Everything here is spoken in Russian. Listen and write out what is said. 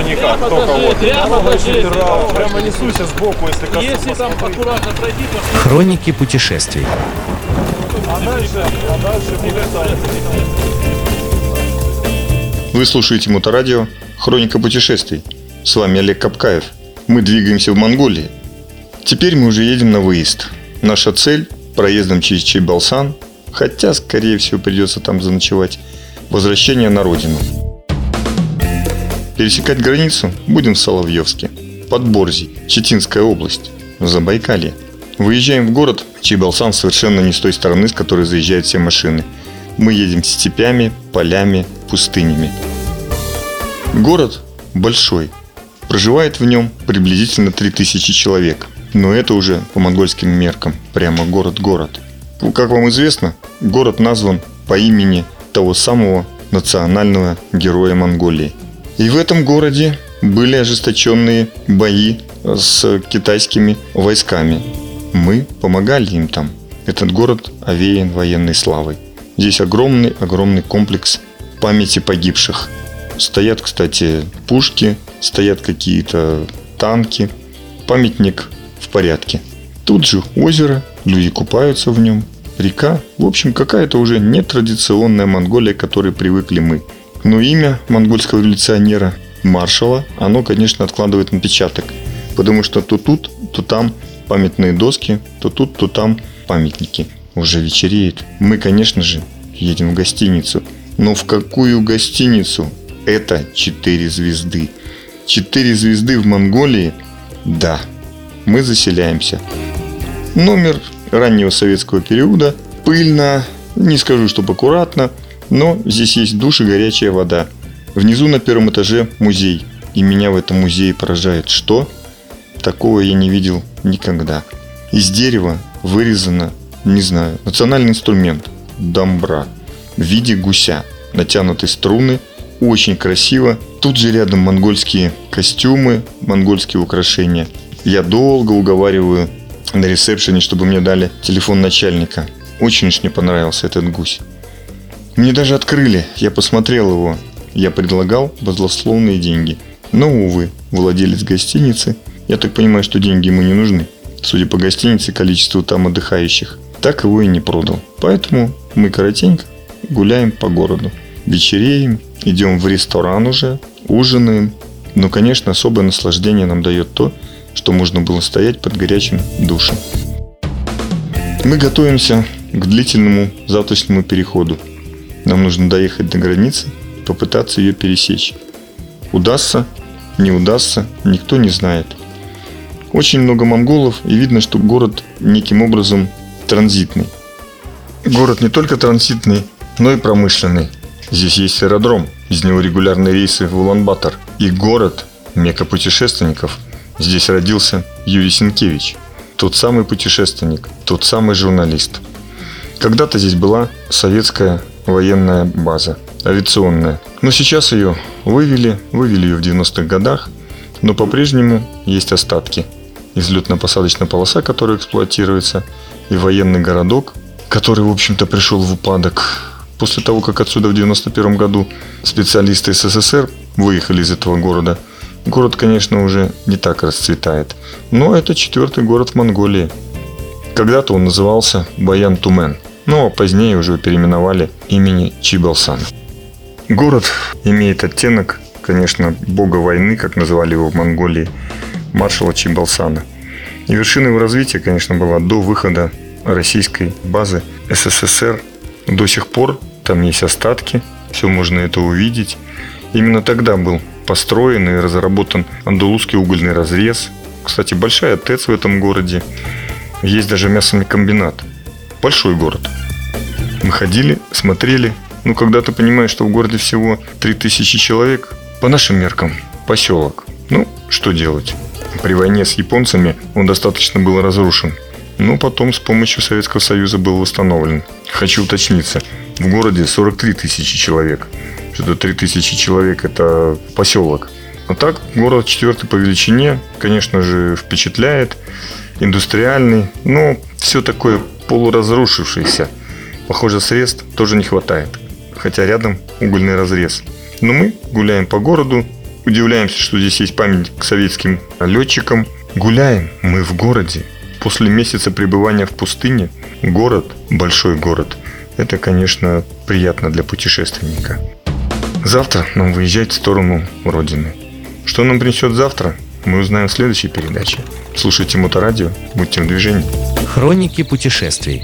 ничего никак, даже, вот прямо несусь сбоку, если коснусь. Если там аккуратно пройти, то Хроники путешествий. А дальше, а дальше. Вы слушаете Моторадио «Хроника путешествий». С вами Олег Капкаев. Мы двигаемся в Монголии. Теперь мы уже едем на выезд. Наша цель – проездом через Чайбалсан, хотя, скорее всего, придется там заночевать, возвращение на родину. Пересекать границу будем в Соловьевске, Подборзий, Читинская область, Забайкалье. Выезжаем в город Чайбалсан совершенно не с той стороны, с которой заезжают все машины. Мы едем степями, полями, пустынями. Город большой. Проживает в нем приблизительно 3000 человек. Но это уже по монгольским меркам прямо город-город. Как вам известно, город назван по имени того самого национального героя Монголии. И в этом городе были ожесточенные бои с китайскими войсками. Мы помогали им там. Этот город овеян военной славой. Здесь огромный-огромный комплекс памяти погибших. Стоят, кстати, пушки, стоят какие-то танки. Памятник в порядке. Тут же озеро, люди купаются в нем. Река, в общем, какая-то уже нетрадиционная Монголия, к которой привыкли мы. Но имя монгольского революционера, маршала, оно, конечно, откладывает отпечаток. Потому что то тут, то там памятные доски, то тут, то там памятники. Уже вечереет. Мы, конечно же, едем в гостиницу. Но в какую гостиницу? Это 4 звезды. 4 звезды в Монголии? Да. Мы заселяемся. Номер раннего советского периода. Пыльно, не скажу, чтобы аккуратно, но здесь есть душ и горячая вода. Внизу на первом этаже музей. И меня в этом музее поражает что? Такого я не видел никогда. Из дерева вырезано, не знаю, национальный инструмент – домбра в виде гуся. Натянуты струны, очень красиво. Тут же рядом монгольские костюмы, монгольские украшения. Я долго уговариваю на ресепшене, чтобы мне дали телефон начальника. Очень уж мне понравился этот гусь. Мне даже открыли, я посмотрел его. Я предлагал баслословные деньги. Но, увы, владелец гостиницы, я так понимаю, что деньги ему не нужны. Судя по гостинице, количеству там отдыхающих, так его и не продал. Поэтому мы коротенько гуляем по городу. Вечереем, идем в ресторан уже, ужинаем. Но, конечно, особое наслаждение нам дает то, что можно было стоять под горячим душем. Мы готовимся к длительному завтрашнему переходу. Нам нужно доехать до границы, попытаться ее пересечь. Удастся, не удастся, никто не знает. Очень много монголов, и видно, что город неким образом транзитный. Город не только транзитный, но и промышленный. Здесь есть аэродром, из него регулярные рейсы в Улан-Батор. И город – мека путешественников. Здесь родился Юрий Сенкевич. Тот самый путешественник, тот самый журналист. Когда-то здесь была советская военная база, авиационная. Но сейчас ее вывели, вывели ее в 90-х годах, но по-прежнему есть остатки. Взлетно-посадочная полоса, которая эксплуатируется, и военный городок, который, в общем-то, пришел в упадок. После того, как отсюда в 91 году специалисты СССР выехали из этого города, город, конечно, уже не так расцветает. Но это четвертый город в Монголии. Когда-то он назывался Баян-Тумен, но позднее уже переименовали имени Чибалсан. Город имеет оттенок, конечно, бога войны, как называли его в Монголии, маршала Чибалсана. И вершиной его развития, конечно, была до выхода российской базы СССР. До сих пор там есть остатки, все можно это увидеть. Именно тогда был построен и разработан андалузский угольный разрез. Кстати, большая ТЭЦ в этом городе. Есть даже мясный комбинат. Большой город. Мы ходили, смотрели. Ну, когда ты понимаешь, что в городе всего 3000 человек, по нашим меркам, поселок. Ну, что делать? При войне с японцами он достаточно был разрушен. Но потом с помощью Советского Союза был восстановлен. Хочу уточниться. В городе 43 тысячи человек. Что-то 3 тысячи человек – это поселок. А так, город четвертый по величине, конечно же, впечатляет. Индустриальный, но все такое полуразрушившееся. Похоже, средств тоже не хватает. Хотя рядом угольный разрез. Но мы гуляем по городу, Удивляемся, что здесь есть память к советским летчикам. Гуляем мы в городе. После месяца пребывания в пустыне город, большой город, это, конечно, приятно для путешественника. Завтра нам выезжать в сторону Родины. Что нам принесет завтра, мы узнаем в следующей передаче. Слушайте Моторадио, будьте в движении. Хроники путешествий.